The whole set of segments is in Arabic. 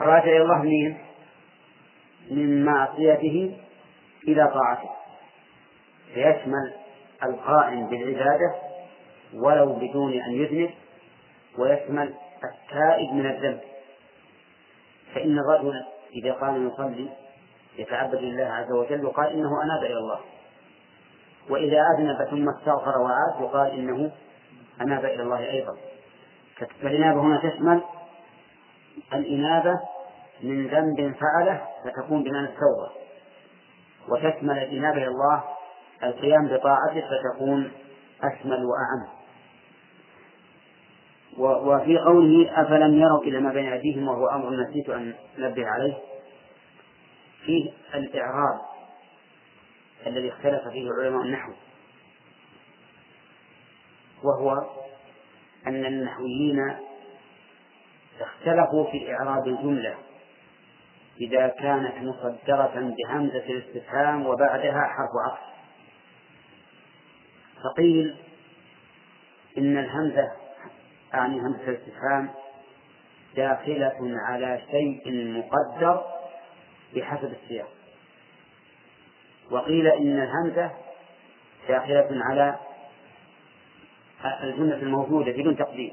راجع إلى الله من من معصيته إلى طاعته. فيشمل القائم بالعبادة ولو بدون أن يذنب ويشمل التائب من الذنب. فإن الرجل إذا قام يصلي يتعبد لله عز وجل يقال إنه أناب إلى الله. وإذا أذنب ثم استغفر وعاد يقال إنه أناب إلى الله أيضا. فالإنابة هنا تشمل الإنابة من ذنب فعله فتكون بمعنى التوبة. وتشمل الإنابة إلى الله القيام بطاعته فتكون أشمل وأعم. وفي قوله أفلم يروا إلى ما بين أيديهم وهو أمر نسيت أن نبه عليه. فيه الإعراب الذي اختلف فيه علماء النحو. وهو أن النحويين اختلفوا في إعراب الجملة. إذا كانت مصدرة بهمزة الاستفهام وبعدها حرف عطف. فقيل إن الهمزة أعني همزة الاستفهام داخلة على شيء مقدر بحسب السياق. وقيل إن الهمزة داخلة على الجملة الموجودة بدون تقدير.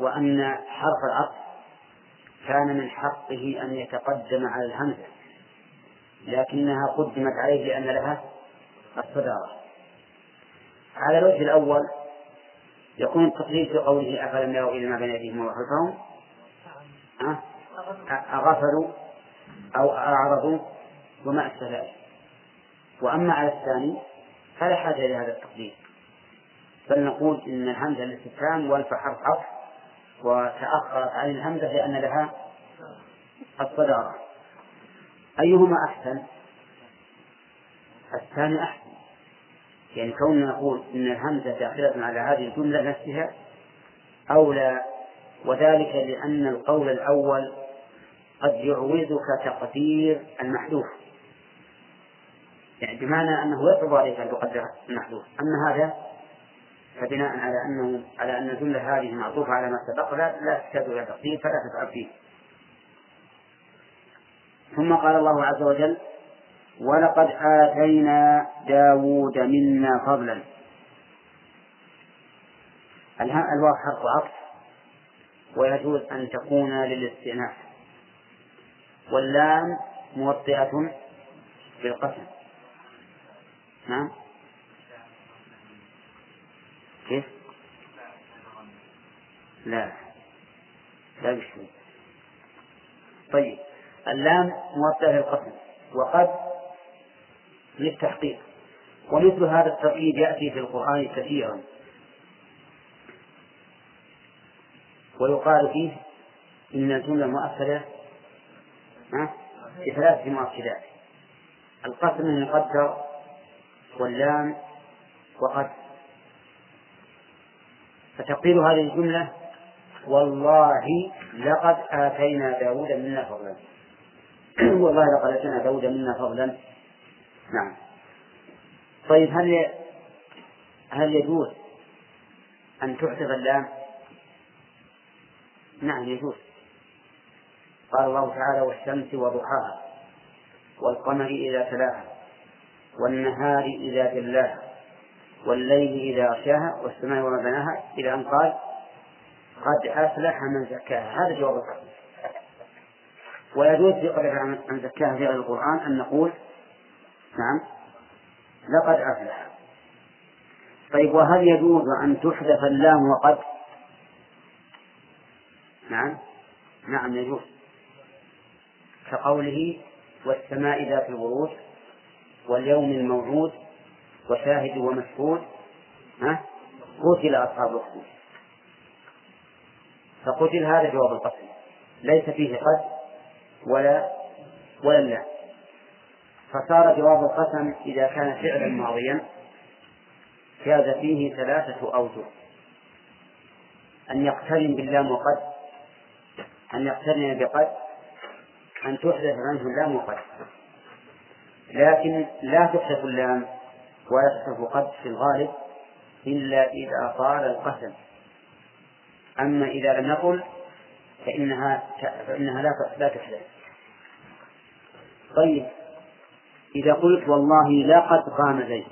وأن حرف العطف كان من حقه أن يتقدم على الهمزة لكنها قدمت عليه لأن لها الصدارة. على الوجه الأول يكون التقدير في قوله أفلم يروا إلى ما بين أيديهم وخلفهم أغفلوا أو أعرضوا وما أشبه ذلك. وأما على الثاني فلا حاجة إلى هذا التقدير بل نقول إن الهمزة الاستفهام وألف حرف عطف وتأخرت عن الهمزة لأن لها الصدارة. أيهما أحسن؟ الثاني أحسن. يعني كوننا نقول إن الهمزة داخلة على هذه الجملة نفسها أولى وذلك لأن القول الأول قد يعوزك تقدير المحذوف. يعني بمعنى أنه يصعب عليك أن تقدر المحذوف. أما هذا فبناء على أنه على أن الجملة هذه معطوفة على ما سبق لا لا تحتاج إلى تقدير فلا تتعب فيه. ثم قال الله عز وجل ولقد آتينا داود منا فضلا. الواو حرف عطف ويجوز أن تكون للاستئناف واللام موطئة بالقسم. نعم؟ كيف؟ لا. لا بشيء. طيب. اللام موطئة للقسم وقد للتحقيق. ومثل هذا التقييد يأتي في القرآن كثيرا. ويقال فيه إن الجملة مؤكدة بثلاثة مؤكدات. القسم المقدر واللام وقد فتقيل هذه الجملة والله لقد آتينا داود منا فضلا. والله لقد آتينا داود منا فضلا. نعم. طيب هل هل يجوز أن تحذف اللام؟ نعم يجوز. قال الله تعالى والشمس وضحاها والقمر إذا تلاها والنهار إذا جلاها. والليل إذا غشاها والسماء وما بناها إلى أن قال قد أفلح من زكاها. هذا جواب القسم ويجوز في قدر من زكاها في غير القرآن أن نقول نعم لقد أفلح. طيب وهل يجوز أن تحذف اللام وقد؟ نعم نعم يجوز. كقوله والسماء ذات البروج واليوم الموعود وشاهد ومشهود ها؟ قتل أصحاب الأخدود فقتل هذا جواب القسم ليس فيه قد ولا ولا لا. فصار جواب القسم إذا كان فعلا ماضيا جاز فيه ثلاثة أوجه. أن يقترن باللام وقد أن يقترن بقد أن تحدث عنه اللام وقد لكن لا تحدث اللام. تحدث قد في الغالب إلا إذا طال القسم. أما إذا لم يقل فإنها فإنها لا لا تحدث طيب إذا قلت والله لقد قام زيد.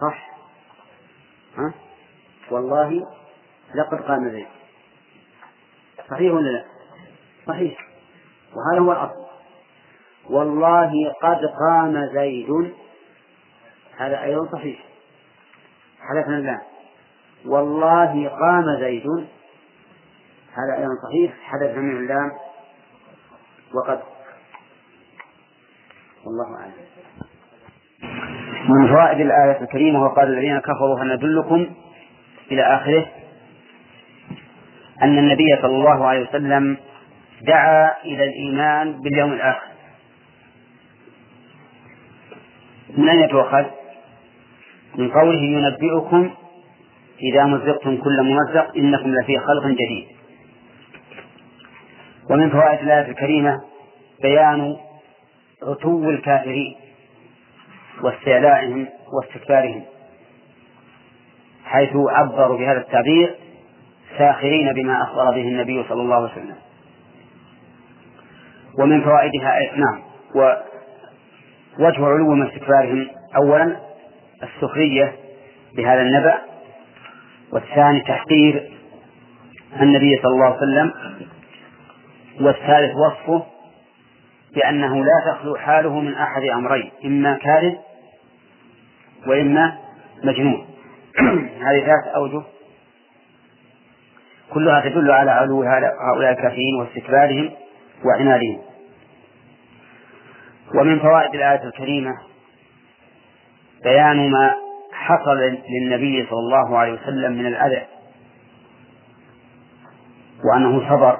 صح؟ ها؟ والله لقد قام زيد. صحيح ولا لا؟ صحيح. وهذا هو الأصل. والله قد قام زيد. هذا أيضا صحيح. حلفنا الله والله قام زيد. هذا أيضا صحيح. حدث من اللام وقد والله أعلم. من فوائد الآية الكريمة وقال الذين كفروا هل ندلكم إلى آخره؟ أن النبي صلى الله عليه وسلم دعا إلى الإيمان باليوم الآخر. من أين يتوخذ؟ من قوله ينبئكم إذا مزقتم كل ممزق إنكم لفي خلق جديد. ومن فوائد الآية الكريمة بيان عتو الكافرين واستعلائهم واستكبارهم حيث عبروا بهذا التعبير ساخرين بما أخبر به النبي صلى الله عليه وسلم. ومن فوائدها نعم ووجه علو استكبارهم أولا السخرية بهذا النبأ والثاني تحقير النبي صلى الله عليه وسلم والثالث وصفه بأنه لا تخلو حاله من أحد أمرين إما كاذب وإما مجنون. هذه ثلاث أوجه كلها تدل على علو هؤلاء الكافرين واستكبارهم وعنادهم ومن فوائد الآية الكريمة بيان ما حصل للنبي صلى الله عليه وسلم من الأذى. وأنه صبر.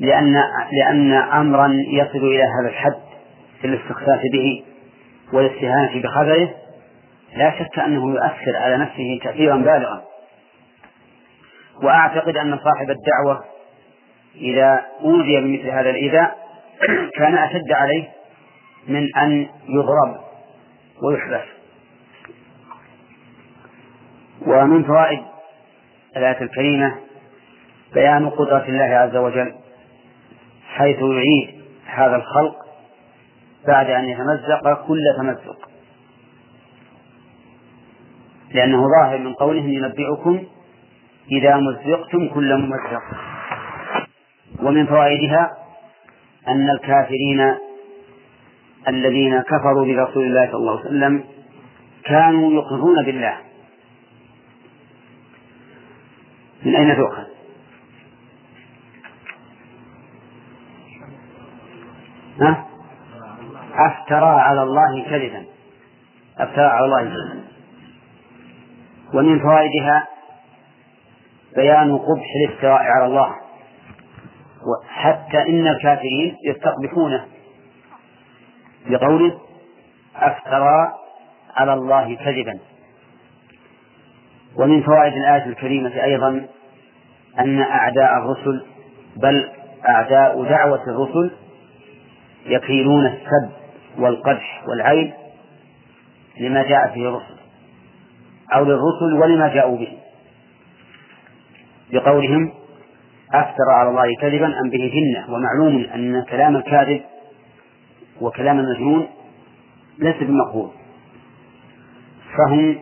لأن لأن أمرا يصل إلى هذا الحد في الاستخفاف به والاستهانة بخبره. لا شك أنه يؤثر على نفسه تأثيرا بالغا. وأعتقد أن صاحب الدعوة إذا أوذي بمثل هذا الإيذاء كان أشد عليه من أن يضرب ويحبس ومن فوائد الآية الكريمة بيان قدرة الله عز وجل حيث يعيد هذا الخلق بعد أن يتمزق كل تمزق. لأنه ظاهر من قوله ينبئكم إذا مزقتم كل ممزق. ومن فوائدها أن الكافرين الذين كفروا برسول الله صلى الله عليه وسلم كانوا يقرون بالله. من أين تؤخذ؟ ها؟ أفترى على الله كذبا. أفترى على الله كذبا. ومن فوائدها بيان قبح الافتراء على الله. حتى إن الكافرين يستقبحونه. بقوله أفترى على الله كذبا. ومن فوائد الآية الكريمة أيضا أن أعداء الرسل بل أعداء دعوة الرسل يكيلون السب والقدح والعيب لما جاء فيه الرسل أو للرسل ولما جاءوا به. بقولهم أفترى على الله كذبا أم به جنة. ومعلوم أن كلام الكاذب وكلام المجنون ليس بمقبول. فهم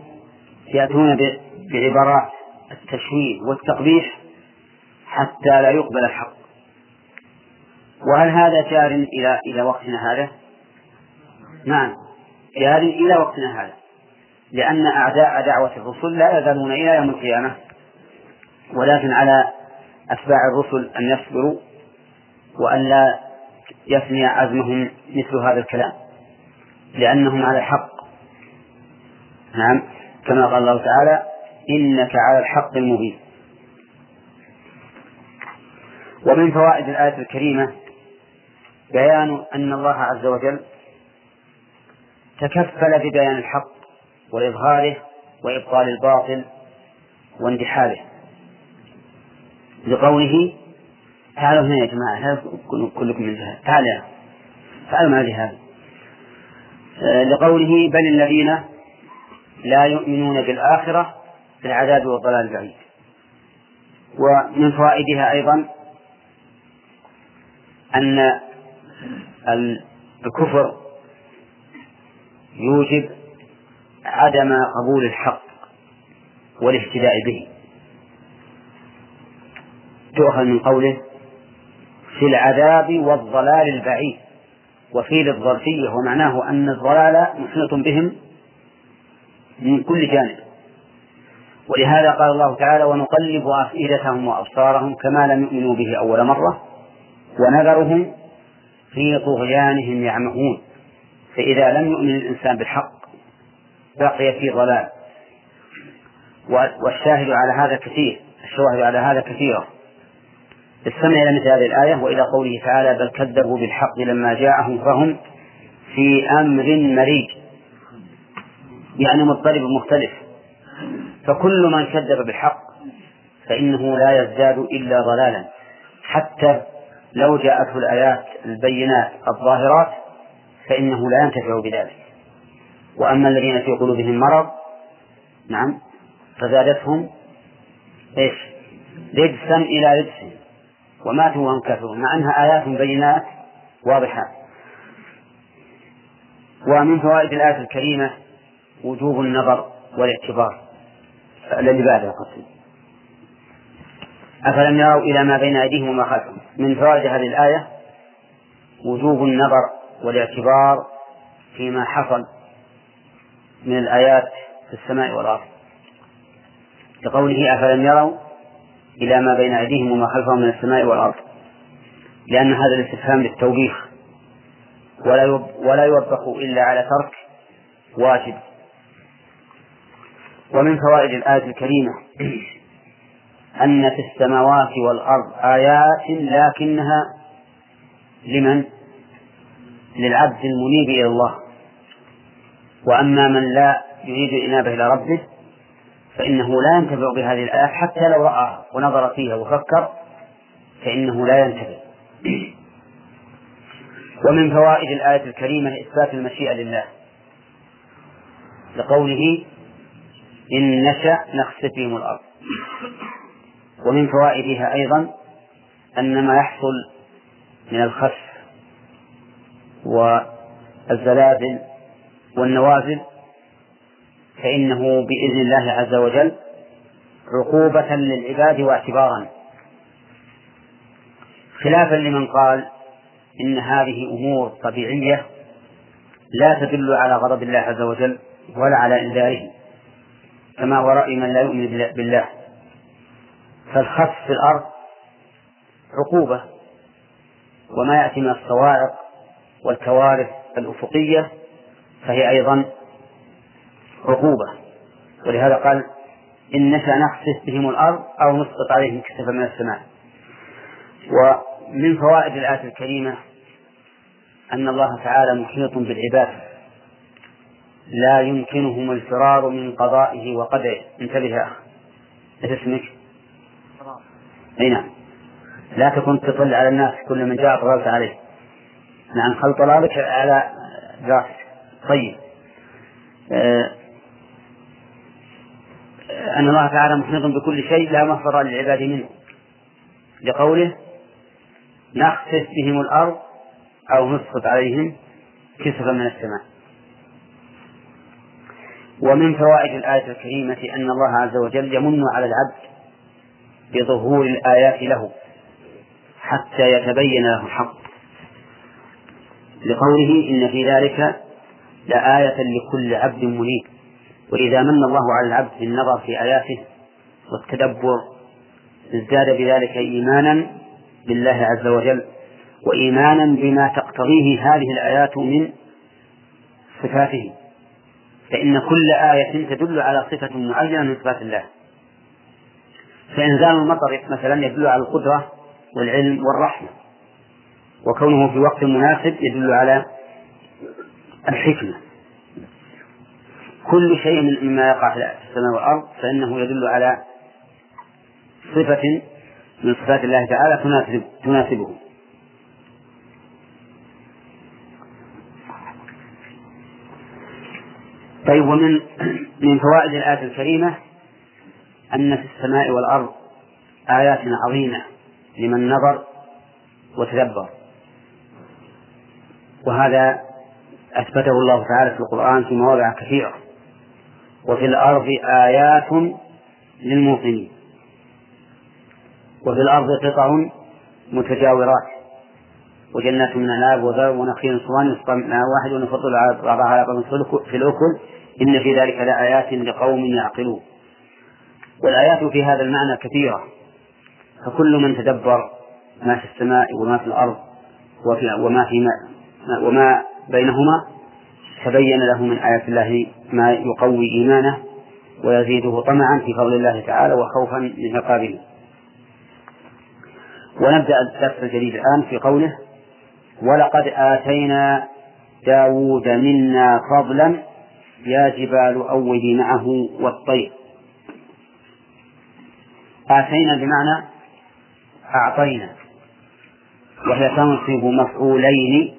يأتون بعبارات التشويه والتقبيح حتى لا يقبل الحق. وهل هذا جار إلى إلى وقتنا هذا؟ نعم جار إلى وقتنا هذا. لأن أعداء دعوة الرسل لا يزالون إلى يوم القيامة. ولكن على أتباع الرسل أن يصبروا وأن لا يفني عزمهم مثل هذا الكلام لأنهم على الحق. نعم كما قال الله تعالى إنك على الحق المبين ومن فوائد الآية الكريمة بيان أن الله عز وجل تكفل ببيان الحق وإظهاره وإبطال الباطل واندحاله لقوله تعالوا هنا يا جماعة كلكم من جهة تعالوا تعالوا مع جهاد آه، لقوله بل الذين لا يؤمنون بالآخرة في العذاب والضلال البعيد. ومن فوائدها أيضا أن الكفر يوجب عدم قبول الحق والاهتداء به. تؤخذ من قوله في العذاب والضلال البعيد. وفي للظرفية ومعناه أن الضلال محيط بهم من كل جانب. ولهذا قال الله تعالى ونقلب أفئدتهم وأبصارهم كما لم يؤمنوا به أول مرة ونذرهم في طغيانهم يعمهون. فإذا لم يؤمن الإنسان بالحق بقي في ضلال. والشاهد على هذا كثير الشواهد على هذا كثيرة. استمع إلى مثل هذه الآية وإلى قوله تعالى بل كذبوا بالحق لما جاءهم فهم في أمر مريج. يعني مضطرب مختلف. فكل من كذب بالحق فإنه لا يزداد إلا ضلالا. حتى لو جاءته الآيات البينات الظاهرات فإنه لا ينتفع بذلك. وأما الذين في قلوبهم مرض نعم فزادتهم إيش؟ رجسا إلى رجس. وماتوا وهم كافرون مع أنها آيات بينات واضحات ومن فوائد الآية الكريمة وجوب النظر والاعتبار. الذي بعدها قصدي. أفلم يروا إلى ما بين أيديهم وما خلفهم. من فوائد هذه الآية وجوب النظر والاعتبار فيما حصل من الآيات في السماء والأرض. لقوله أفلم يروا إلى ما بين أيديهم وما خلفهم من السماء والأرض لأن هذا الاستفهام للتوبيخ. ولا ولا يوبخ إلا على ترك واجب. ومن فوائد الآية الكريمة أن في السماوات والأرض آيات لكنها لمن؟ للعبد المنيب إلى الله. وأما من لا يريد الإنابة إلى ربه فإنه لا ينتفع بهذه الآيات حتى لو رأى ونظر فيها وفكر فإنه لا ينتفع. ومن فوائد الآية الكريمة إثبات المشيئة لله لقوله إن نشأ نخسف بهم الأرض. ومن فوائدها أيضا أن ما يحصل من الخسف والزلازل والنوازل فإنه بإذن الله عز وجل عقوبة للعباد واعتبارا. خلافا لمن قال إن هذه أمور طبيعية لا تدل على غضب الله عز وجل ولا على إنذاره. كما هو رأي من لا يؤمن بالله. فالخسف في الأرض عقوبة وما يأتي من الصواعق والكوارث الأفقية فهي أيضا عقوبة. ولهذا قال إن نشأ نخسف بهم الأرض أو نسقط عليهم كسفا من السماء. ومن فوائد الآية الكريمة أن الله تعالى محيط بالعباد. لا يمكنهم الفرار من قضائه وقدره. انتبه يا أخ إيش اسمك؟ أي نعم. لا تكن تطل على الناس كل من جاء طلبت عليه. نعم خل طلالك على راسك طيب. آه أن الله تعالى محيط بكل شيء لا مفر للعباد منه. لقوله نخسف بهم الأرض أو نسقط عليهم كسفا من السماء. ومن فوائد الآية الكريمة أن الله عز وجل يمن على العبد بظهور الآيات له حتى يتبين له الحق. لقوله إن في ذلك لآية لكل عبد منيب. وإذا من الله على العبد بالنظر في آياته والتدبر ازداد بذلك إيمانا بالله عز وجل وإيمانا بما تقتضيه هذه الآيات من صفاته. فإن كل آية تدل على صفة معينة من صفات الله. فإنزال المطر مثلا يدل على القدرة والعلم والرحمة. وكونه في وقت مناسب يدل على الحكمة. كل شيء مما يقع في السماء والأرض فإنه يدل على صفة من صفات الله تعالى تناسب تناسبه. طيب ومن من فوائد الآية الكريمة أن في السماء والأرض آيات عظيمة لمن نظر وتدبر. وهذا أثبته الله تعالى في القرآن في مواضع كثيرة. وفي الأرض آيات للموقنين. وفي الأرض قطع متجاورات. وجنات من عناب وزرع ونخيل صوان يسقى من واحد ونفضل بعضها على بعض في الأكل إن في ذلك لآيات لقوم يعقلون. والآيات في هذا المعنى كثيرة. فكل من تدبر ما في السماء وما في الأرض وفي وما في ما وما بينهما تبين له من آيات الله ما يقوي إيمانه ويزيده طمعا في فضل الله تعالى وخوفا من عقابه. ونبدأ الدرس الجديد الآن في قوله ولقد آتينا داود منا فضلا يا جبال أوبي معه والطير. آتينا بمعنى أعطينا وهي تنصب مفعولين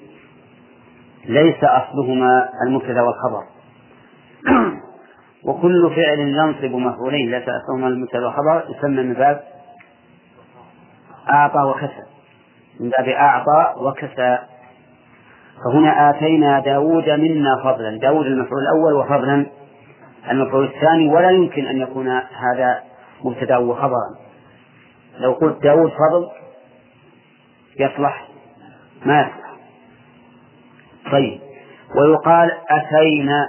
ليس أصلهما المبتدأ والخبر. وكل فعل ينصب مفعولين ليس أصلهما المبتدأ والخبر يسمى من باب أعطى وكسى. من باب أعطى وكسى. فهنا آتينا داود منا فضلا. داود المفعول الأول وفضلا. المفعول الثاني ولا يمكن أن يكون هذا مبتدأ وخبرا. لو قلت داود فضل يصلح ما يصلح. طيب. ويقال أتينا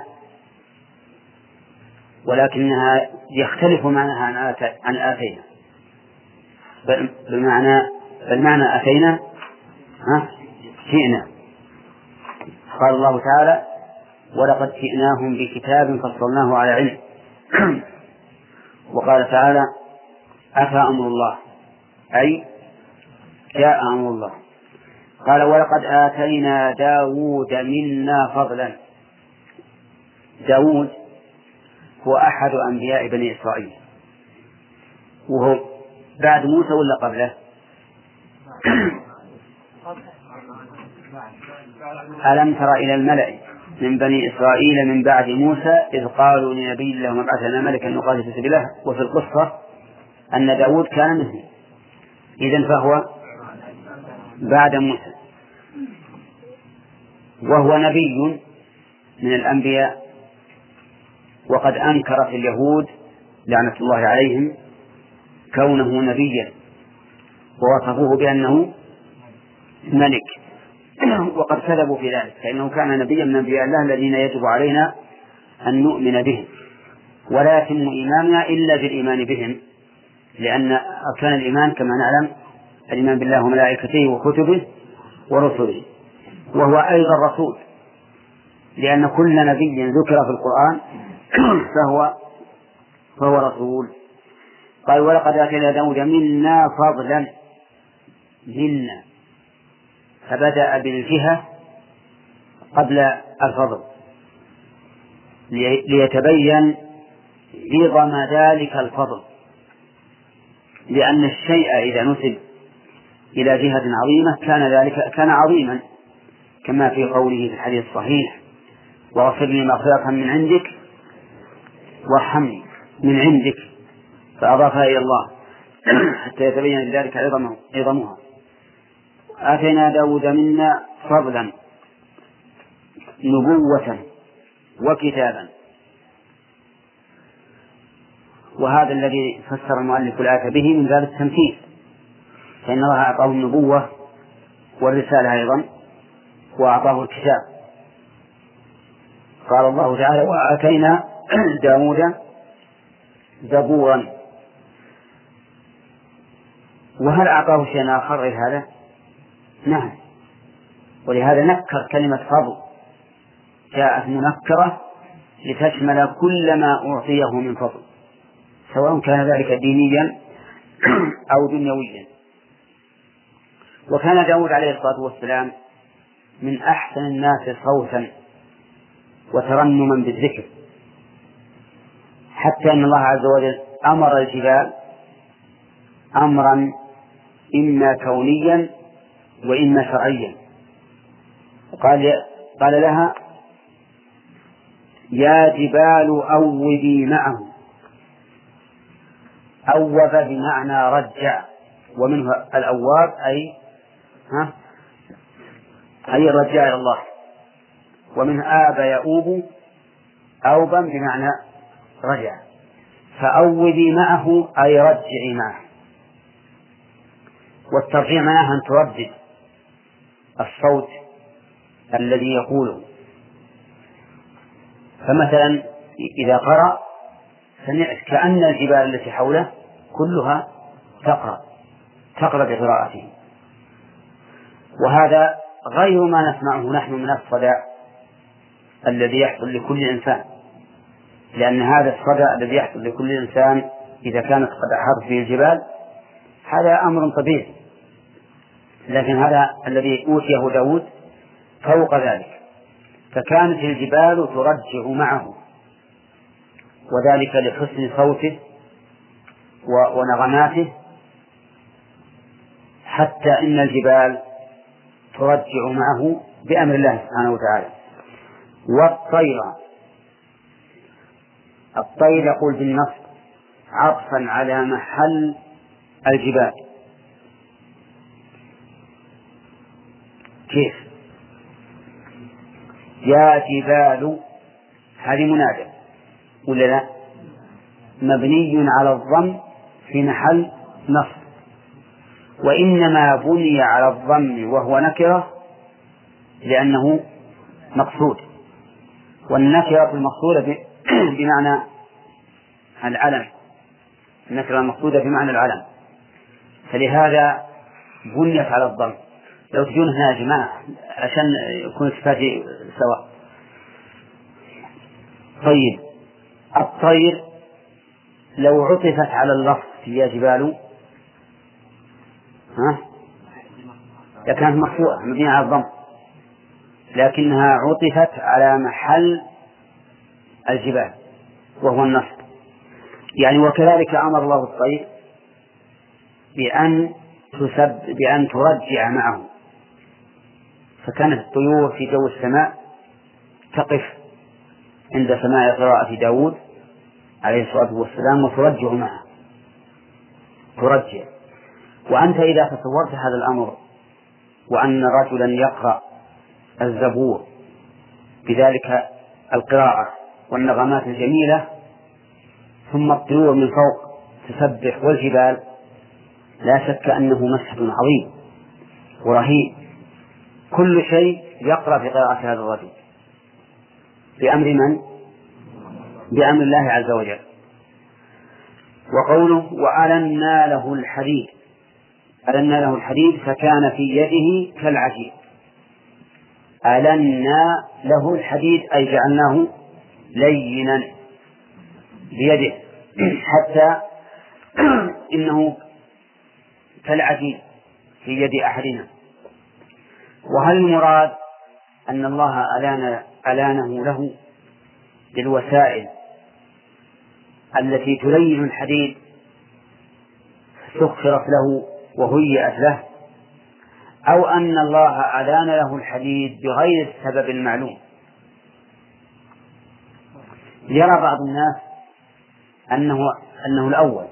ولكنها يختلف معناها عن آتينا. بمعنى المعنى أتينا ها جئنا. قال الله تعالى ولقد جئناهم بكتاب فصلناه على علم. وقال تعالى أتى أمر الله؟ أي جاء أمر الله. قال ولقد آتينا داود منا فضلا. داود هو أحد أنبياء بني إسرائيل. وهو بعد موسى ولا قبله؟ ألم تر إلى الملأ من بني إسرائيل من بعد موسى إذ قالوا لنبي الله مبعث لنا ملكا نقاتل في سبيل الله وفي القصة أن داود كان مثله. إذا فهو بعد موسى. وهو نبي من الأنبياء. وقد أنكرت اليهود لعنة الله عليهم كونه نبيا ووصفوه بأنه ملك. وقد كذبوا في ذلك فإنه كان نبيا من أنبياء الله الذين يجب علينا أن نؤمن بهم. ولا يتم إيماننا إلا بالإيمان بهم لأن أركان الإيمان كما نعلم الإيمان بالله وملائكته وكتبه ورسله. وهو أيضا رسول. لأن كل نبي ذكر في القرآن فهو فهو رسول. قال ولقد آتينا داود منا فضلا منا. فبدأ بالجهة قبل الفضل. ليتبين عظم ذلك الفضل. لأن الشيء إذا نسب إلى جهة عظيمة كان ذلك كان عظيما. كما في قوله في الحديث الصحيح واغفر لي مغفرة من عندك وارحمني من عندك. فأضافها إلى الله حتى يتبين ذلك عظمه عظمها. آتينا داود منا فضلا نبوة وكتابا. وهذا الذي فسر المؤلف الآية به من باب التمثيل. فإن الله أعطاه النبوة والرسالة أيضا. وأعطاه الكتاب. قال الله تعالى وآتينا داود زبورا. وهل أعطاه شيئا آخر غير هذا؟ نعم. ولهذا نكر كلمة فضل. جاءت منكرة لتشمل كل ما أعطيه من فضل سواء كان ذلك دينيا أو دنيويا. وكان داود عليه الصلاة والسلام من أحسن الناس صوتا وترنما بالذكر. حتى أن الله عز وجل أمر الجبال أمرا إما كونيا وإما شرعيا. قال قال لها يا جبال أوبي معه أوب بمعنى رجع ومنه الأواب أي ها؟ أي الرجاء إلى الله؟ ومن آب يؤوب أوبا بمعنى رجع. فأوبي معه أي رجعي معه. والترجيع معناه أن تردد الصوت الذي يقوله. فمثلا إذا قرأ سمعت كأن الجبال التي حوله كلها تقرأ تقرأ بقراءته. وهذا غير ما نسمعه نحن من الصدى الذي يحصل لكل إنسان. لأن هذا الصدى الذي يحصل لكل إنسان إذا كانت قد أحاط به الجبال هذا أمر طبيعي. لكن هذا الذي أوتيه داود فوق ذلك. فكانت الجبال ترجع معه. وذلك لحسن صوته ونغماته. حتى إن الجبال ترجع معه بأمر الله سبحانه وتعالى. والطير. الطير يقول بالنص عطفا على محل الجبال. كيف؟ يا جبال هذه منادى. ولا لا؟ مبني على الضم في محل نصب. وإنما بني على الضم وهو نكرة لأنه مقصود. والنكرة المقصودة بمعنى العلم. النكرة المقصودة بمعنى العلم. فلهذا بنيت على الضم. لو تجون هنا يا جماعة عشان يكون صفاتي سواء. طيب. الطير لو عطفت على اللفظ يا جبال ها؟ لكانت مرفوعة مبنية على الضم. لكنها عطفت على محل الجبال وهو النصب. يعني وكذلك أمر الله الطير بأن تسب بأن ترجع معه. فكانت الطيور في جو السماء تقف عند سماع قراءة داود عليه الصلاة والسلام وترجع معه. ترجع. وأنت إذا تصورت هذا الأمر وأن رجلا يقرأ الزبور بذلك القراءة والنغمات الجميلة ثم الطيور من فوق تسبح والجبال لا شك أنه مشهد عظيم ورهيب. كل شيء يقرأ في قراءة هذا الرجل. بأمر من؟ بأمر الله عز وجل. وقوله وألنا له الحديد ألنا له الحديد فكان في يده كالعجيب ألنا له الحديد أي جعلناه لينا بيده حتى إنه كالعجيب في يد أحدنا. وهل المراد أن الله ألان ألانه له بالوسائل التي تلين الحديد؟ سخرت له وهيئت له أو أن الله ألان له الحديد بغير السبب المعلوم يرى بعض الناس أنه أنه الأول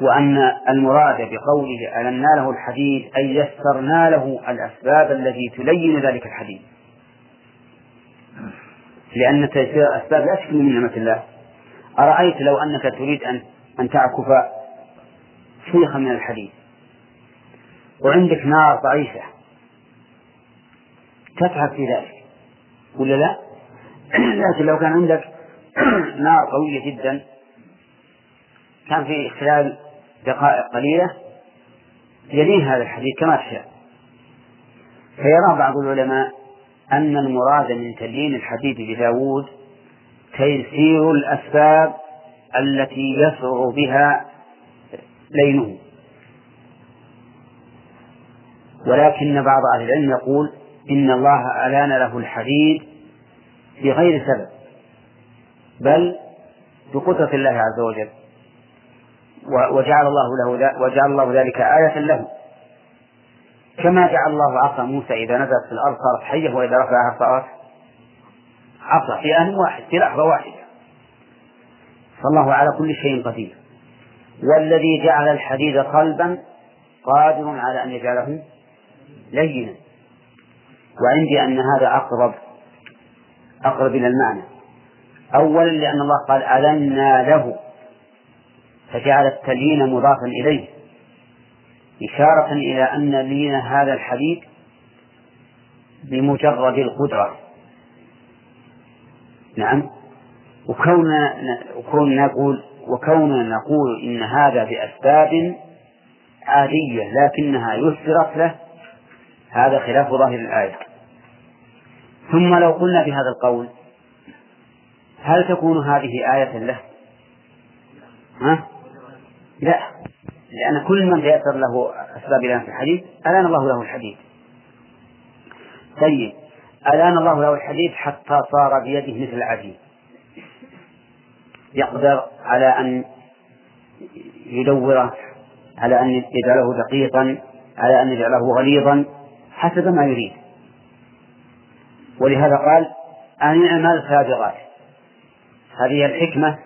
وأن المراد بقوله ألنا له الحديد أي يسرنا له الأسباب التي تلين ذلك الحديد لأن تيسير الأسباب لا تكون من نعمة الله. أرأيت لو أنك تريد أن أن تعكف شيخا من الحديد وعندك نار ضعيفة. تتعب في ذلك. ولا لا؟ لكن لو كان عندك نار قوية جدا كان في خلال دقائق قليلة يلين هذا الحديث كما تشاء. فيرى بعض العلماء أن المراد من تليين الحديث بداود تيسير الأسباب التي يسرع بها لينه. ولكن بعض أهل العلم يقول إن الله ألان له الحديد بغير سبب بل بقدرة الله عز وجل وجعل الله له وجعل الله ذلك آية له. كما جعل الله عصا موسى إذا نزلت في الأرض صارت حية وإذا رفعها صارت عصا في آن واحد في لحظة واحدة فالله على كل شيء قدير. والذي جعل الحديد صلبا قادر على أن يجعله لينا. وعندي أن هذا أقرب أقرب إلى المعنى. أولا لأن الله قال ألنا له. فجعل التليين مضافا إليه. إشارة إلى أن لين هذا الحديد بمجرد القدرة. نعم. وكوننا نقول وكوننا نقول إن هذا بأسباب عادية لكنها يسرت له هذا خلاف ظاهر الآية ثم لو قلنا بهذا القول هل تكون هذه آية له؟ ها؟ لا لأن كل من تيسر له أسباب الآن في الحديث ألان الله له الحديث طيب ألان الله له الحديث حتى صار بيده مثل العجين يقدر على أن يدوره على أن يجعله دقيقا على أن يجعله غليظا حسب ما يريد. ولهذا قال أن اعمل سابغات هذه الحكمة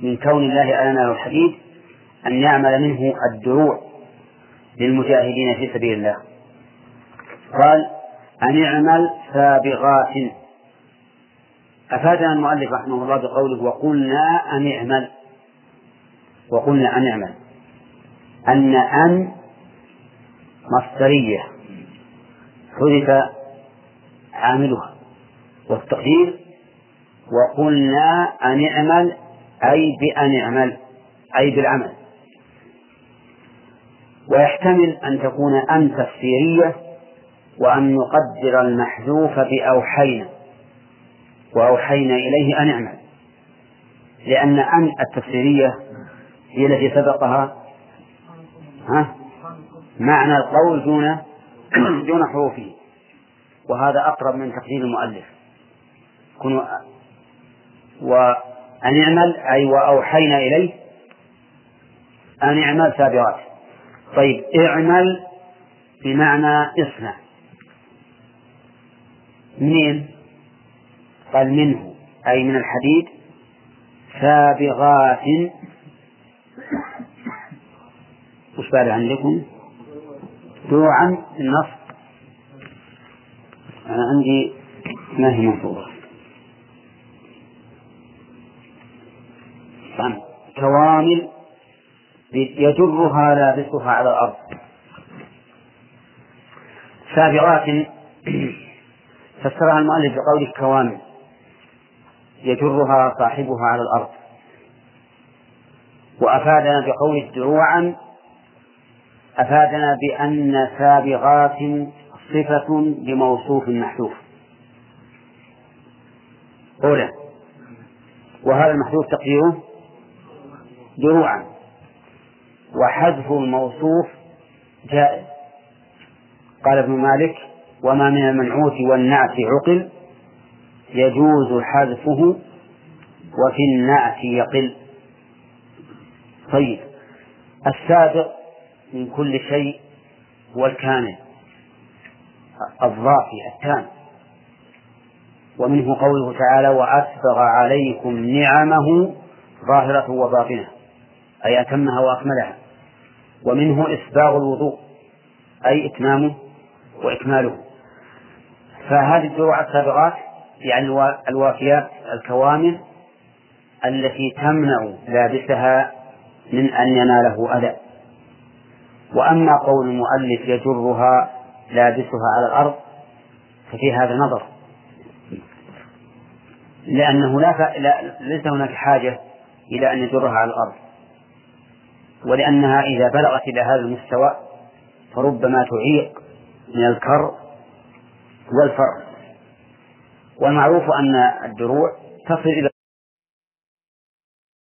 من كون الله ألنا له الحديث أن يعمل منه الدروع للمجاهدين في سبيل الله. قال أن اعمل سابغات أفادنا المؤلف رحمه الله بقوله وقلنا أن اعمل. وقلنا أن اعمل. أن أن مصدرية حذف عاملها والتقدير وقلنا أن اعمل أي بأن اعمل أي بالعمل. ويحتمل أن تكون أن تفسيرية وأن نقدر المحذوف بأوحينا. وأوحينا إليه أن اعمل. لأن أن التفسيرية هي التي سبقها ها؟ معنى القول دون دون حروفه. وهذا أقرب من تقدير المؤلف. كن وأن اعمل أي وأوحينا إليه أن اعمل سابغات طيب اعمل بمعنى اصنع. منين؟ قال منه أي من الحديد سابغات. وش بعد عندكم؟ دروعا النص أنا عندي ما هي منصوبة. كوامل يجرها لابسها على الأرض. سابغات. فسرها المؤلف بقوله كوامل. يجرها صاحبها على الأرض. وأفادنا بقوله دروعا أفادنا بأن سابغات صفة لموصوف محذوف. أولى وهذا المحذوف تقديره؟ دروعا. وحذف الموصوف جائز. قال ابن مالك وما من المنعوت والنعت عقل يجوز حذفه وفي النعت يقل. طيب السابق من كل شيء هو الكامل الضافي التام. ومنه قوله تعالى وأسبغ عليكم نعمه ظاهرة وباطنة أي أتمها وأكملها. ومنه إسباغ الوضوء أي إتمامه وإكماله. فهذه الدروع السابغات يعني الوافيات الكوامل التي تمنع لابسها من أن يناله أذى. وأما قول المؤلف يجرها لابسها على الأرض ففي هذا نظر. لأنه لا, ف... لا ليس هناك حاجة إلى أن يجرها على الأرض. ولأنها إذا بلغت إلى هذا المستوى فربما تعيق من الكر والفر والمعروف أن الدروع تصل إلى